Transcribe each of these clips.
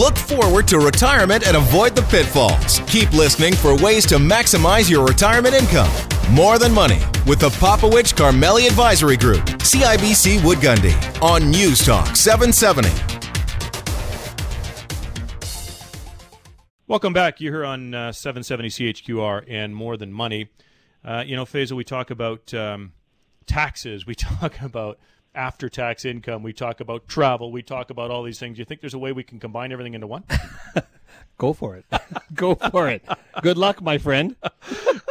Look forward to retirement and avoid the pitfalls. Keep listening for ways to maximize your retirement income. More Than Money with the Popowich Karmali Advisory Group, CIBC Wood Gundy, on News Talk 770. Welcome back. You're here on uh, 770 CHQR and More Than Money. Uh, you know, Faisal, we talk about um, taxes, we talk about after tax income, we talk about travel, we talk about all these things. You think there's a way we can combine everything into one? Go for it. Go for it. Good luck, my friend.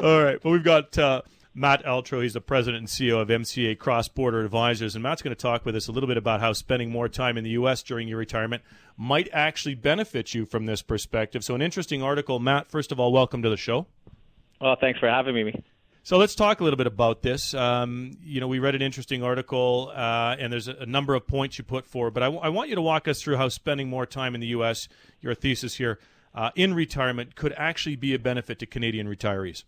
all right. Well, we've got uh, Matt Altro. He's the president and CEO of MCA Cross Border Advisors. And Matt's going to talk with us a little bit about how spending more time in the U.S. during your retirement might actually benefit you from this perspective. So, an interesting article. Matt, first of all, welcome to the show. Well, thanks for having me. So let's talk a little bit about this. Um, you know, we read an interesting article, uh, and there's a, a, number of points you put forward. But I, w- I want you to walk us through how spending more time in the U.S., your thesis here, uh, in retirement, could actually be a benefit to Canadian retirees.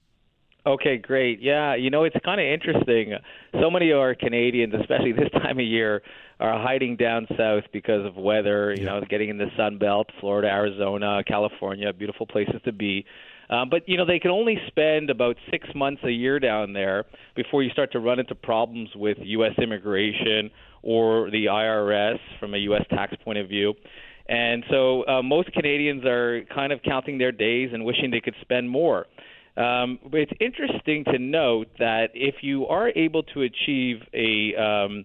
Okay, great. Yeah, you know, it's kind of interesting. So many of our Canadians, especially this time of year, are hiding down south because of weather, you yeah. know, getting in the Sun Belt, Florida, Arizona, California, beautiful places to be. Um, but you know they can only spend about six months a year down there before you start to run into problems with U.S. immigration or the IRS from a U.S. tax point of view. And so uh, most Canadians are kind of counting their days and wishing they could spend more. Um, but it's interesting to note that if you are able to achieve a um,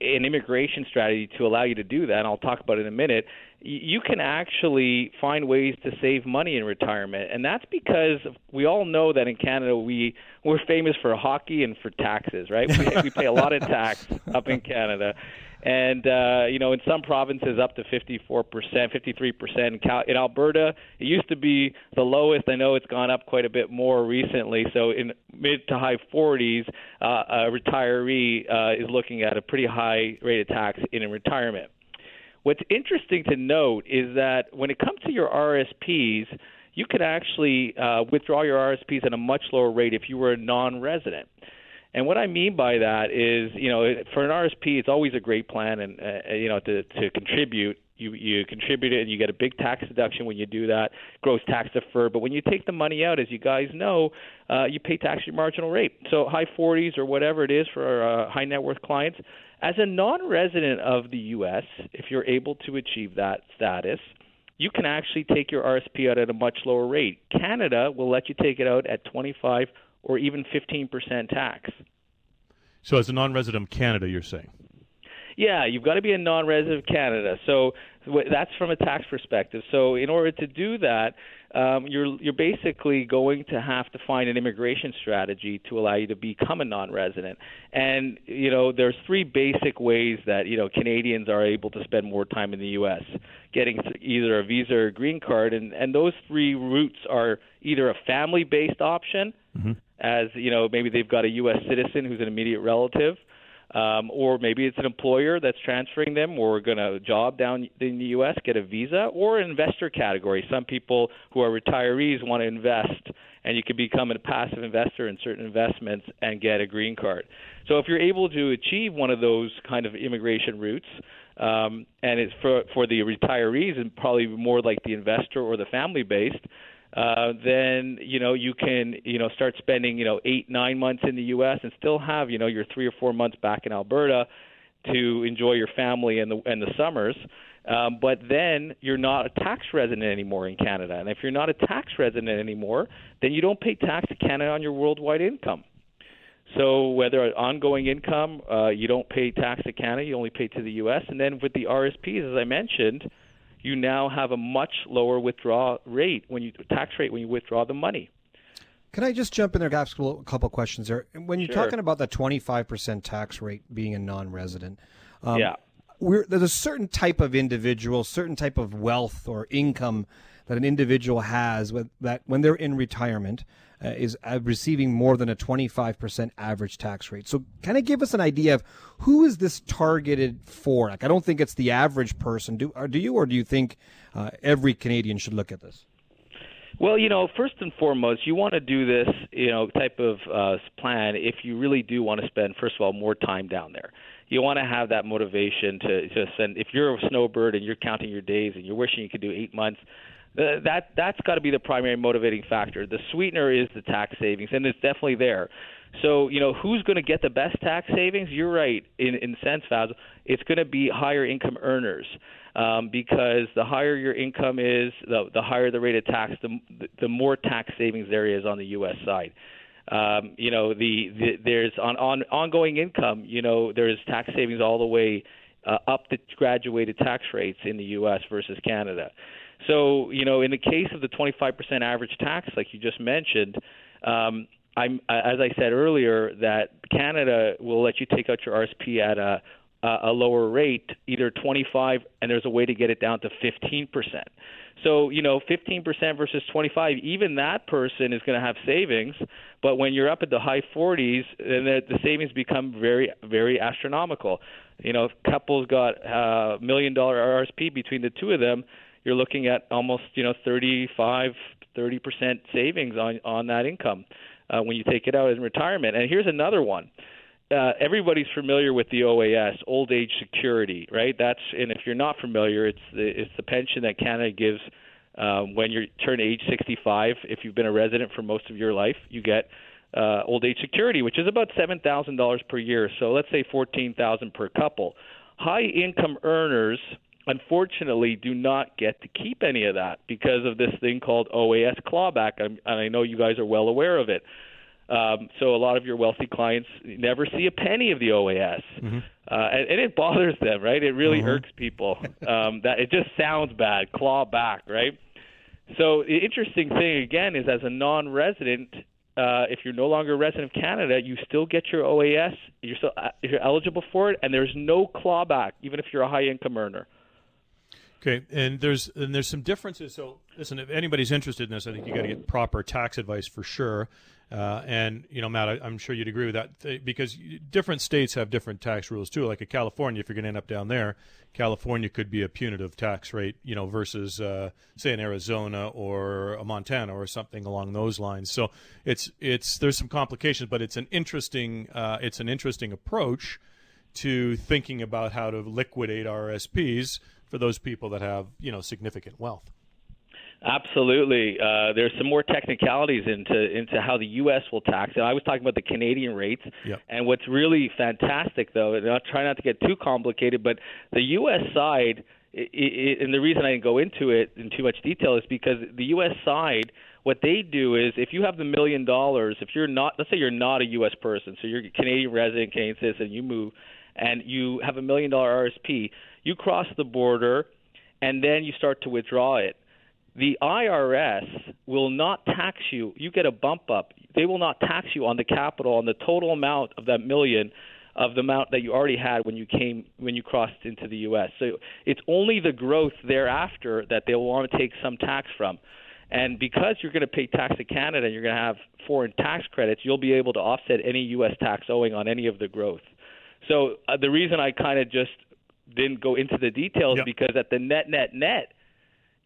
an immigration strategy to allow you to do that, and I'll talk about it in a minute, you can actually find ways to save money in retirement, and that's because we all know that in Canada we we're famous for hockey and for taxes, right? We, we pay a lot of tax up in Canada, and uh, you know in some provinces up to 54 percent, 53 percent. In Alberta, it used to be the lowest. I know it's gone up quite a bit more recently. So in mid to high 40s, uh, a retiree uh, is looking at a pretty high rate of tax in retirement. What's interesting to note is that when it comes to your RSPs, you could actually uh, withdraw your RSPs at a much lower rate if you were a non-resident. And what I mean by that is, you know, for an RSP, it's always a great plan, and uh, you know, to to contribute. You you contribute it, and you get a big tax deduction when you do that, gross tax deferred. But when you take the money out, as you guys know, uh, you pay tax at your marginal rate. So high 40s or whatever it is for uh, high net worth clients, as a non resident of the U.S., if you're able to achieve that status, you can actually take your RSP out at a much lower rate. Canada will let you take it out at 25 or even 15% tax. So, as a non resident of Canada, you're saying? Yeah, you've got to be a non resident of Canada. So, that's from a tax perspective. So, in order to do that, um, you're you're basically going to have to find an immigration strategy to allow you to become a non-resident. And you know, there's three basic ways that you know Canadians are able to spend more time in the U.S. Getting either a visa or a green card, and and those three routes are either a family-based option, mm-hmm. as you know, maybe they've got a U.S. citizen who's an immediate relative um, or maybe it's an employer that's transferring them or going to job down in the U.S., get a visa, or an investor category. Some people who are retirees want to invest, and you can become a passive investor in certain investments and get a green card. So if you're able to achieve one of those kind of immigration routes, um, and it's for for the retirees and probably more like the investor or the family based, uh, then you know you can you know start spending you know eight nine months in the U.S. and still have you know your three or four months back in Alberta to enjoy your family in the in the summers. Um, but then you're not a tax resident anymore in Canada, and if you're not a tax resident anymore, then you don't pay tax to Canada on your worldwide income. So whether ongoing income, uh, you don't pay tax to Canada, you only pay to the U.S. And then with the RSPs, as I mentioned, you now have a much lower withdrawal rate when you tax rate when you withdraw the money. Can I just jump in there, ask a couple questions there? When you're sure. talking about the 25% tax rate being a non-resident, um, yeah, there's a certain type of individual, certain type of wealth or income that an individual has with, that when they're in retirement uh, is uh, receiving more than a 25% average tax rate. So kind of give us an idea of who is this targeted for? Like I don't think it's the average person. Do or do you or do you think uh, every Canadian should look at this? Well, you know, first and foremost, you want to do this, you know, type of uh, plan if you really do want to spend, first of all, more time down there. you want to have that motivation to to send. If you're a snowbird and you're counting your days and you're wishing you could do eight months, uh, that that's got to be the primary motivating factor. The sweetener is the tax savings, and it's definitely there. So you know who's going to get the best tax savings? You're right in in sense, Faz. It's going to be higher income earners um, because the higher your income is, the the higher the rate of tax, the the more tax savings there is on the U.S. side. Um, you know the, the there's on on ongoing income. You know there's tax savings all the way uh, up the graduated tax rates in the U.S. versus Canada. So, you know, in the case of the 25% average tax, like you just mentioned, um, I'm, as I said earlier, that Canada will let you take out your RSP at a, a lower rate, either 25, and there's a way to get it down to 15%. So, you know, 15% versus 25, even that person is going to have savings. But when you're up at the high 40s, then the, the savings become very, very astronomical. You know, if couples got a uh, million dollar RSP between the two of them, you're looking at almost you know 35 30 percent savings on on that income uh, when you take it out in retirement. And here's another one. Uh, everybody's familiar with the OAS, old age security, right? That's and if you're not familiar, it's the it's the pension that Canada gives um, when you turn age 65. If you've been a resident for most of your life, you get uh, old age security, which is about seven thousand dollars per year. So let's say fourteen thousand per couple. High income earners unfortunately do not get to keep any of that because of this thing called OAS clawback. I'm, and I know you guys are well aware of it. Um, so a lot of your wealthy clients never see a penny of the OAS, mm-hmm. uh, and, and it bothers them, right? It really mm-hmm. irks people. Um, that it just sounds bad, claw back, right? So the interesting thing again is, as a non-resident, uh, if you're no longer a resident of Canada, you still get your OAS. You're still uh, you're eligible for it, and there's no clawback, even if you're a high income earner. Okay, and there's and there's some differences. So listen, if anybody's interested in this, I think you got to get proper tax advice for sure. Uh, and you know, Matt, I, am sure you'd agree with that because different states have different tax rules too. Like in California, if you're going to end up down there, California could be a punitive tax rate, you know, versus uh, say in Arizona or Montana or something along those lines. So it's it's there's some complications, but it's an interesting uh, it's an interesting approach to thinking about how to liquidate RSPs for those people that have you know significant wealth. Absolutely. Uh, there's some more technicalities into into how the U.S. will tax. And I was talking about the Canadian rates. Yep. And what's really fantastic, though, and I'll try not to get too complicated, but the U.S. side, it, it, and the reason I didn't go into it in too much detail is because the U.S. side, what they do is if you have the million dollars, if you're not, let's say you're not a U.S. person, so you're a Canadian resident, Canadian citizen, you move, and you have a million dollar RSP you cross the border, and then you start to withdraw it. The IRS will not tax you. You get a bump up. They will not tax you on the capital on the total amount of that million of the amount that you already had when you came when you crossed into the US. So it's only the growth thereafter that they'll want to take some tax from. And because you're going to pay tax to Canada and you're going to have foreign tax credits, you'll be able to offset any US tax owing on any of the growth. So uh, the reason I kind of just didn't go into the details yep. because at the net net net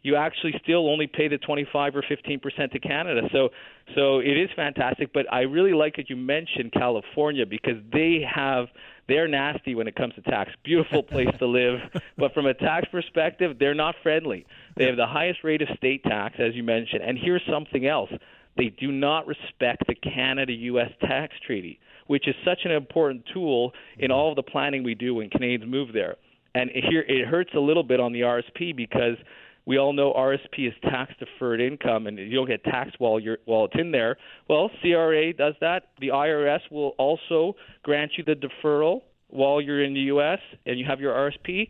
you actually still only pay the 25 or 15 percent to Canada. So, so it is fantastic. But I really like that you mentioned California because they have they're nasty when it comes to tax. Beautiful place to live, but from a tax perspective, they're not friendly. They have the highest rate of state tax, as you mentioned. And here's something else: they do not respect the Canada-U.S. tax treaty, which is such an important tool in all of the planning we do when Canadians move there. And here it hurts a little bit on the RSP because we all know RSP is tax deferred income, and you don't get taxed while you're while it's in there. Well, CRA does that. The IRS will also grant you the deferral while you're in the U.S. and you have your RSP,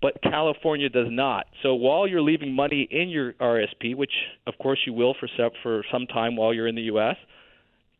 but California does not. So while you're leaving money in your RSP, which of course you will for for some time while you're in the U.S.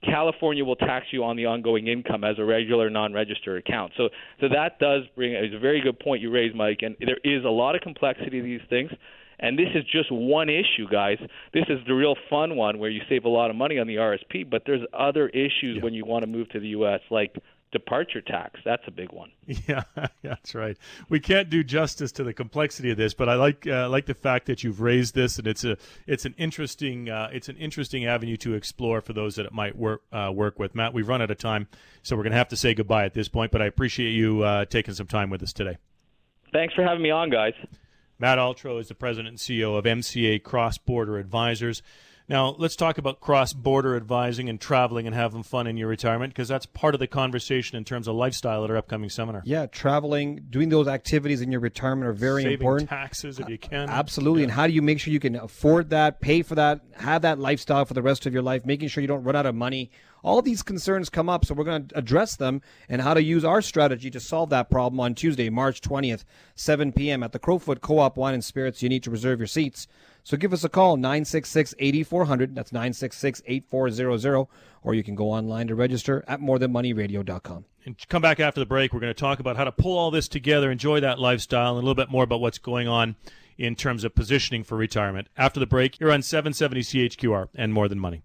California will tax you on the ongoing income as a regular non-registered account. So, so that does bring. It's a very good point you raised, Mike. And there is a lot of complexity to these things. And this is just one issue, guys. This is the real fun one where you save a lot of money on the RSP, but there's other issues yeah. when you want to move to the U.S., like departure tax. That's a big one. Yeah, that's right. We can't do justice to the complexity of this, but I like uh, like the fact that you've raised this, and it's a it's an interesting uh, it's an interesting avenue to explore for those that it might work uh, work with. Matt, we've run out of time, so we're going to have to say goodbye at this point. But I appreciate you uh, taking some time with us today. Thanks for having me on, guys. Matt Altro is the president and CEO of MCA Cross Border Advisors. Now, let's talk about cross border advising and traveling and having fun in your retirement because that's part of the conversation in terms of lifestyle at our upcoming seminar. Yeah, traveling, doing those activities in your retirement are very Saving important. taxes if you can. Absolutely. Yeah. And how do you make sure you can afford that, pay for that, have that lifestyle for the rest of your life, making sure you don't run out of money? All these concerns come up, so we're going to address them and how to use our strategy to solve that problem on Tuesday, March 20th, 7 p.m. at the Crowfoot Co op Wine and Spirits. You need to reserve your seats. So give us a call, 966 8400. That's 966 8400. Or you can go online to register at morethanmoneyradio.com. And come back after the break. We're going to talk about how to pull all this together, enjoy that lifestyle, and a little bit more about what's going on in terms of positioning for retirement. After the break, you're on 770 CHQR and More Than Money.